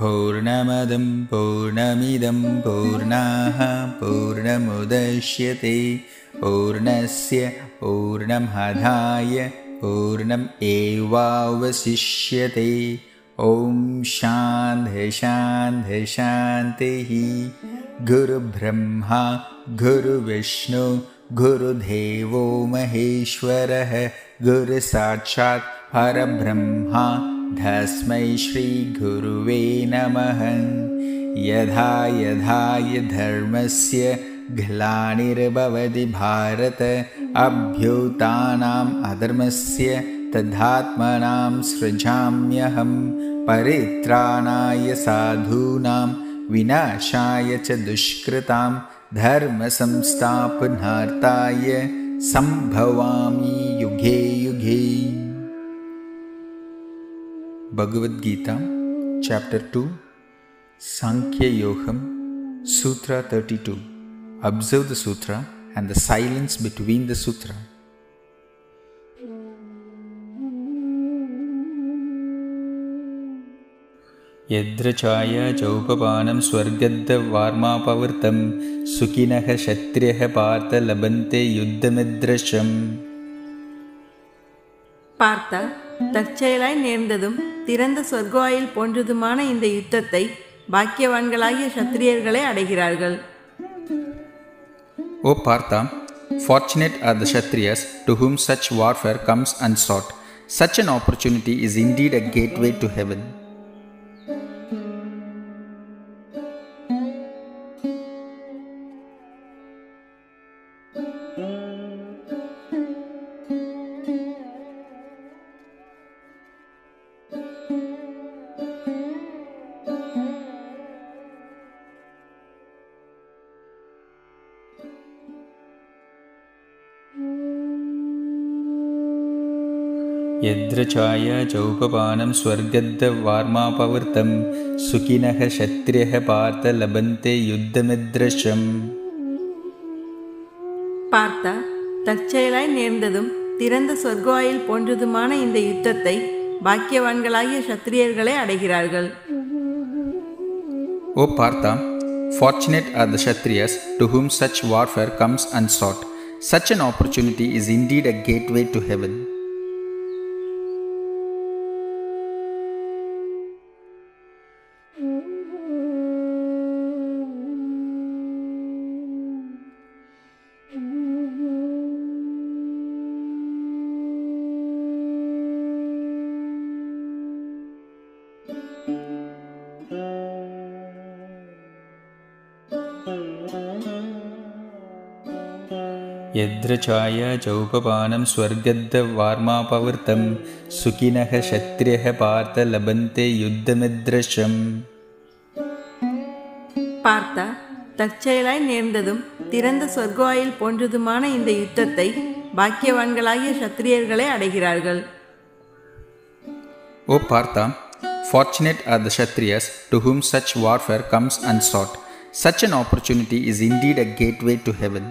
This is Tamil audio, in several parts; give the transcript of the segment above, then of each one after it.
पूर्णमदं पूर्णमिदं पूर्णाः पूर्णमुदश्यते पूर्णस्य पूर्णम् एवावशिष्यते। ॐ शान्ति शान्ति शान्तिः। गुरुब्रह्मा गुरुविष्णु गुरुदेवो महेश्वरः। गुरुसाक्षात् परब्रह्मा तस्मै श्रीगुरुवे नमः। यथा यथा हि धर्मस्य ग्लानिर्भवति भारत। अभ्युतानाम् अधर्मस्य तथात्मनां सृजाम्यहं। परित्राणाय साधूनां विनाशाय च दुष्कृतां धर्मसंस्थापनार्थाय सम्भवामि युगे युगे। भगवद्गीता चाप्टर् टु साङ्ख्ययोगं सूत्र thirty two Observe the sutra and the silence between the sutra. यद्र छाया चौपपानं स्वर्गद्धवार्मापवृतं सुखिनः क्षत्रियः पार्थ लभन्ते युद्धमिद्रशम् பார்த்தா தற்செயலாய் நேர்ந்ததும் திறந்த சொர்க்கவாயில் போன்றதுமான இந்த யுத்தத்தை பாக்கியவான்களாகிய சத்திரியர்களே அடைகிறார்கள் O Partha, fortunate are the Kshatriyas to whom such warfare comes unsought. Such an opportunity is indeed a gateway to heaven. यद्र छाया चौपपानं स्वर्गद्धवार्मापवृतं सुखिनः क्षत्रियः पार्थ लभन्ते युद्धमिद्रशम् பார்த்தா தற்செயலாய் நேர்ந்ததும் திறந்த சொர்க்கவாயில் போன்றதுமான இந்த யுத்தத்தை பாக்கியவான்களாகிய சத்திரியர்களே அடைகிறார்கள் O Partha, fortunate are the Kshatriyas to whom such warfare comes unsought. Such an opportunity is indeed a gateway to heaven. यद्र छाया चौपपानं स्वर्गद्धवार्मापवृतं सुखिनः क्षत्रियः पार्थ लभन्ते युद्धमिद्रशम् பார்த்தா தற்செயலாய் நேர்ந்ததும் திறந்த சொர்க்கவாயில் போன்றதுமான இந்த யுத்தத்தை பாக்கியவான்களாகிய சத்திரியர்களே அடைகிறார்கள் O Partha, fortunate are the Kshatriyas to whom such warfare comes unsought. Such an opportunity is indeed a gateway to heaven.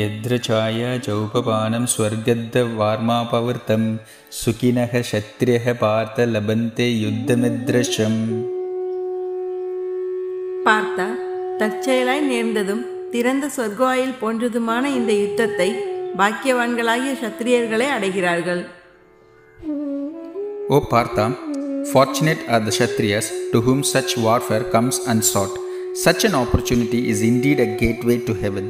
यद्र छाया चौपपानं स्वर्गद्धवार्मापवृतं सुखिनः क्षत्रियः पार्थ लभन्ते युद्धमिद्रशम् பார்த்தா தற்செயலாய் நேர்ந்ததும் திறந்த சொர்க்கவாயில் போன்றதுமான இந்த யுத்தத்தை பாக்கியவான்களாகிய சத்திரியர்களே அடைகிறார்கள் O Partha, fortunate are the Kshatriyas to whom such warfare comes unsought. Such an opportunity is indeed a gateway to heaven.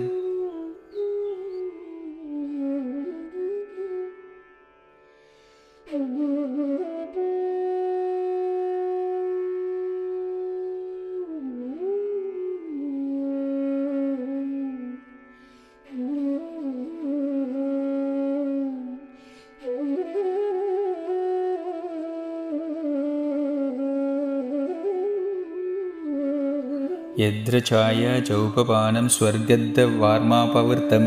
यद्रचाय चौपपानं स्वर्गद्वार्मापवृतं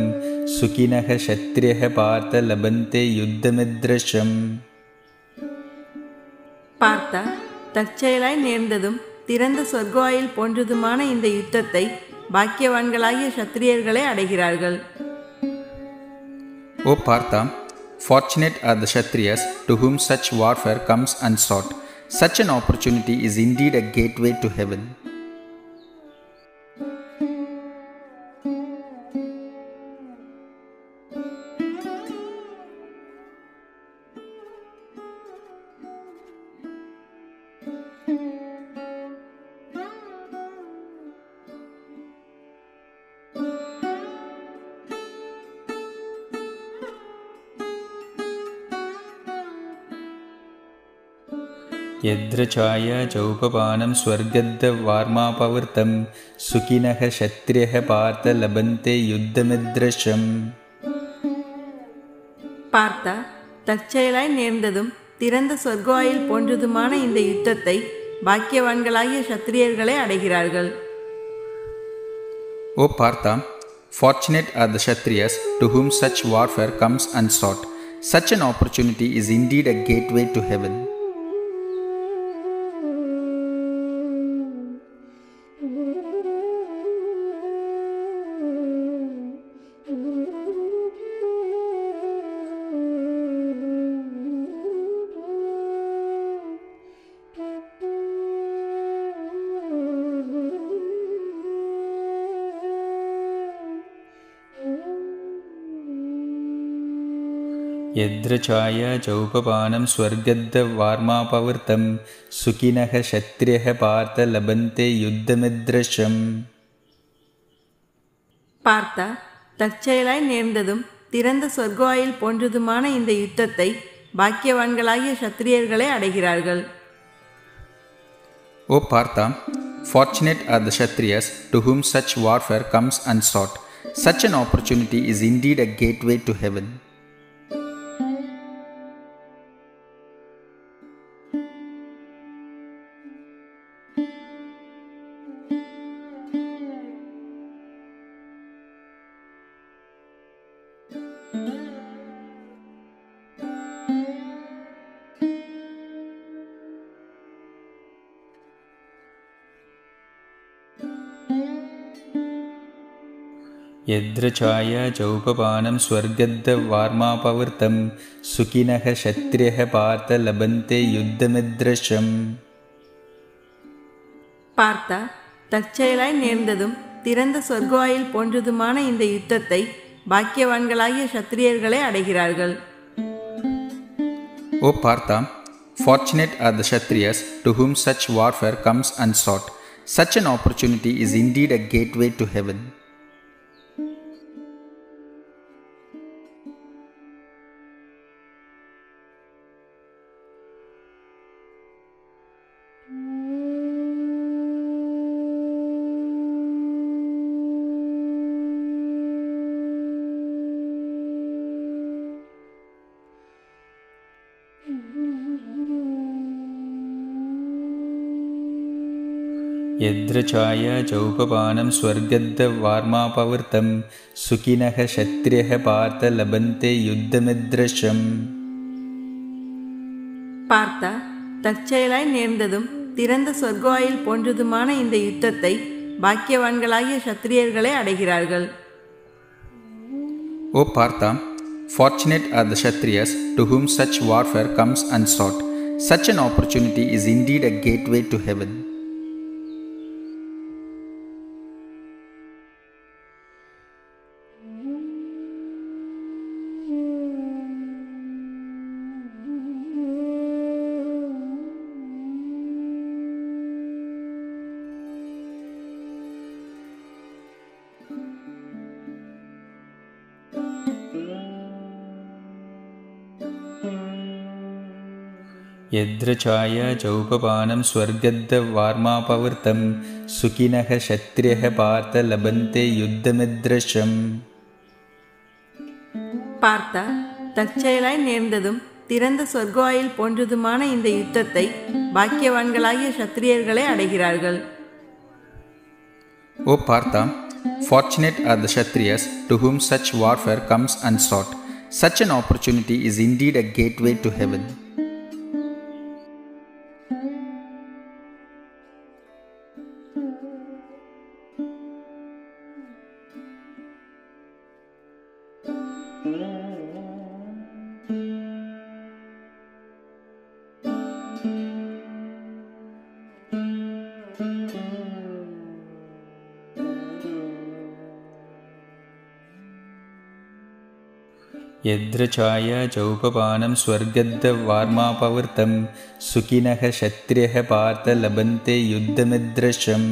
सुखिनः क्षत्रियः पार्थ लभन्ते युद्धमिदृशम् பார்த்தா தற்செயலாய் நேர்ந்ததும் திறந்த சொர்க்கவாயில் போன்றதுமான இந்த யுத்தத்தை பாக்கியவான்களாகிய சத்திரியர்களே அடைகிறார்கள் O Partha, fortunate are the Kshatriyas to whom such warfare comes unsought. Such an opportunity is indeed a gateway to heaven. यद्रचाय चौपपानं स्वर्गद्वार्मापवृतं सुखिनः क्षत्रियः पार्थ लभन्ते युद्धमिदृशम् பார்த்தா தற்செயலாய் நேர்ந்ததும் திறந்த சொர்க்கவாயில் போன்றதுமான இந்த யுத்தத்தை பாக்கியவான்களாகிய சத்திரியர்களே அடைகிறார்கள் O Partha, fortunate are the Kshatriyas to whom such warfare comes unsought. Such an opportunity is indeed a gateway to heaven. यद्रचाय चौपपानं स्वर्गद्वार्मापवृतं सुखिनः क्षत्रियः पार्थ लभन्ते युद्धमिदृशम् பார்த்தா தற்செயலாய் நேர்ந்ததும் திறந்த சொர்க்கவாயில் போன்றதுமான இந்த யுத்தத்தை பாக்கியவான்களாகிய சத்திரியர்களே அடைகிறார்கள் O Partha, fortunate are the Kshatriyas to whom such warfare comes unsought. Such an opportunity is indeed a gateway to heaven. यद्रचाय चौपपानं स्वर्गद्वार्मापवृतं सुखिनः क्षत्रियः पार्थ लभन्ते युद्धमिदृशम् பார்த்தா தற்செயலாய் நேர்ந்ததும் திறந்த சொர்க்கவாயில் போன்றதுமான இந்த யுத்தத்தை பாக்கியவான்களாகிய சத்திரியர்களே அடைகிறார்கள் O Partha, fortunate are the Kshatriyas to whom such warfare comes unsought. Such an opportunity is indeed a gateway to heaven. यद्रचाय चौपपानं स्वर्गद्वार्मापवृतं सुखिनः क्षत्रियः पार्थ लभन्ते युद्धमिदृशम् பார்த்தா தற்செயலாய் நேர்ந்ததும் திறந்த சொர்க்கவாயில் போன்றதுமான இந்த யுத்தத்தை பாக்கியவான்களாகிய சத்திரியர்களே அடைகிறார்கள் O Partha, fortunate are the Kshatriyas to whom such warfare comes unsought. Such an opportunity is indeed a gateway to heaven. यद्रचाय चौपपानं स्वर्गद्वार्मापवृतं सुखिनः क्षत्रियः पार्थ लभन्ते युद्धमिदृशम् பார்த்தா தற்செயலாய் நேர்ந்ததும் திறந்த சொர்க்கவாயில் போன்றதுமான இந்த யுத்தத்தை பாக்கியவான்களாகிய சத்திரியர்களே அடைகிறார்கள் O Partha, fortunate are the Kshatriyas to whom such warfare comes unsought. Such an opportunity is indeed a gateway to heaven. यद्र छाया चौपपानं स्वर्गद्धवार्मापवृतं सुखिनः क्षत्रियः पार्थ लभन्ते युद्धमिदृशम्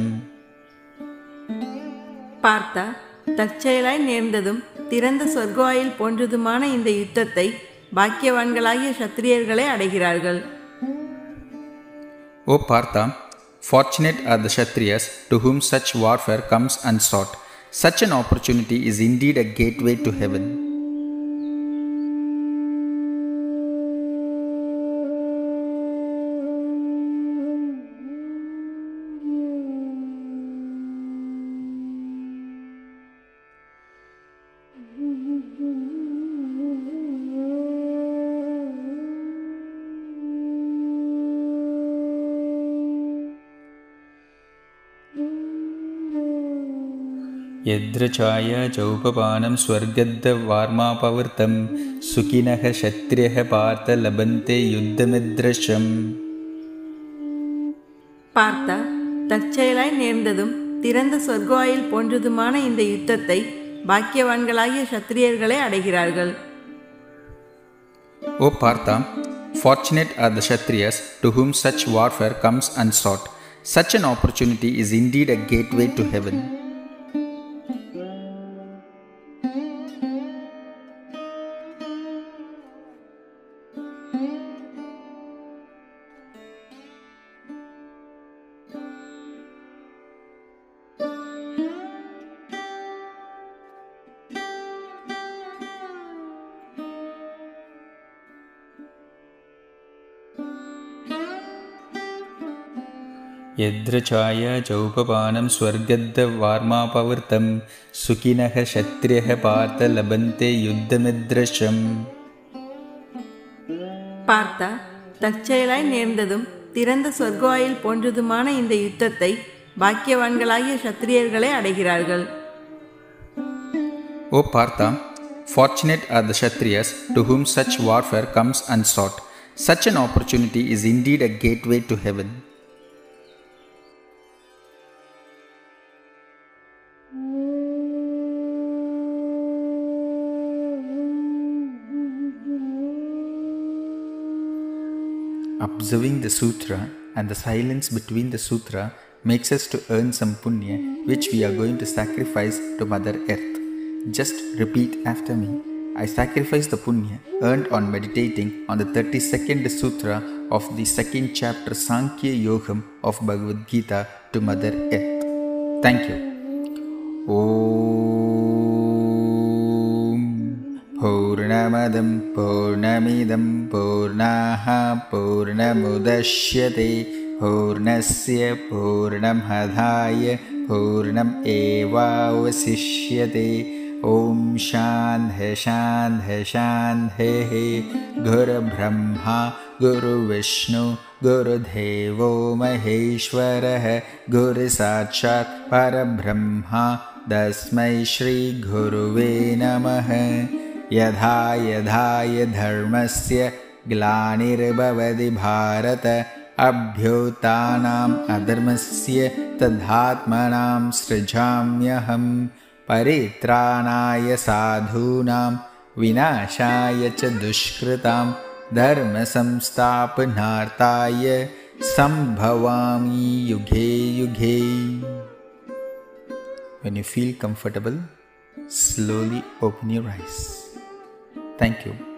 பார்த்தா தற்செயலாய் நேர்ந்ததும் திறந்த சொர்க்கவாயில் போன்றதுமான இந்த யுத்தத்தை பாக்கியவான்களாகிய சத்திரியர்களே அடைகிறார்கள் O Partha, fortunate are the Kshatriyas to whom such warfare comes unsought. Such an opportunity is indeed a gateway to heaven. यद्र छाया चौपपानं स्वर्गद्धवार्मापवृतं सुखिनः क्षत्रियः पार्थ लभन्ते युद्धमिदृशम् பார்த்தா தற்செயலாய் நேர்ந்ததும் திறந்த சொர்க்கவாயில் போன்றதுமான இந்த யுத்தத்தை பாக்கியவான்களாகிய சத்திரியர்களே அடைகிறார்கள் O Partha, fortunate are the Kshatriyas to whom such warfare comes unsought. Such an opportunity is indeed a gateway to heaven. यद्र छाया चौपपानं स्वर्गद्धवार्मापवृतं सुखिनः क्षत्रियः पार्थ लभन्ते युद्धमिदृशम् பார்த்தா தற்செயலாய் நேர்ந்ததும் திறந்த சொர்க்கவாயில் போன்றதுமான இந்த யுத்தத்தை பாக்கியவான்களாகிய சத்திரியர்களே அடைகிறார்கள் O Partha, fortunate are the Kshatriyas to whom such warfare comes unsought. Such an opportunity is indeed a gateway to heaven. Observing the sutra and the silence between the sutra makes us to earn some punya which we are going to sacrifice to Mother Earth. Just repeat after me. I sacrifice the punya earned on meditating on the 32nd sutra of the second chapter Sankhya Yogam of Bhagavad Gita to Mother Earth. Thank you. ॐ पूर्णमदं पूर्णमिदं पूर्णाः पूर्णमुदश्यते। पूर्णस्य पूर्णमधाय पूर्णम् एवावशिष्यते। ॐ शान्ध शान्ध शान्धेः गुरुब्रह्मा गुरुविष्णु गुरुदेवो महेश्वरः। गुरुसाक्षात् परब्रह्मा तस्मै श्रीगुरुवे नमः यथा यथाय धर्मस्य ग्लानिर्भवति भारत। अभ्युत्थानाम् अधर्मस्य तदात्मनां सृजाम्यहं परित्राणाय साधूनां विनाशाय च दुष्कृतां धर्मसंस्थापनार्थाय सम्भवामि युगे। When you feel comfortable, slowly open your eyes. Thank you.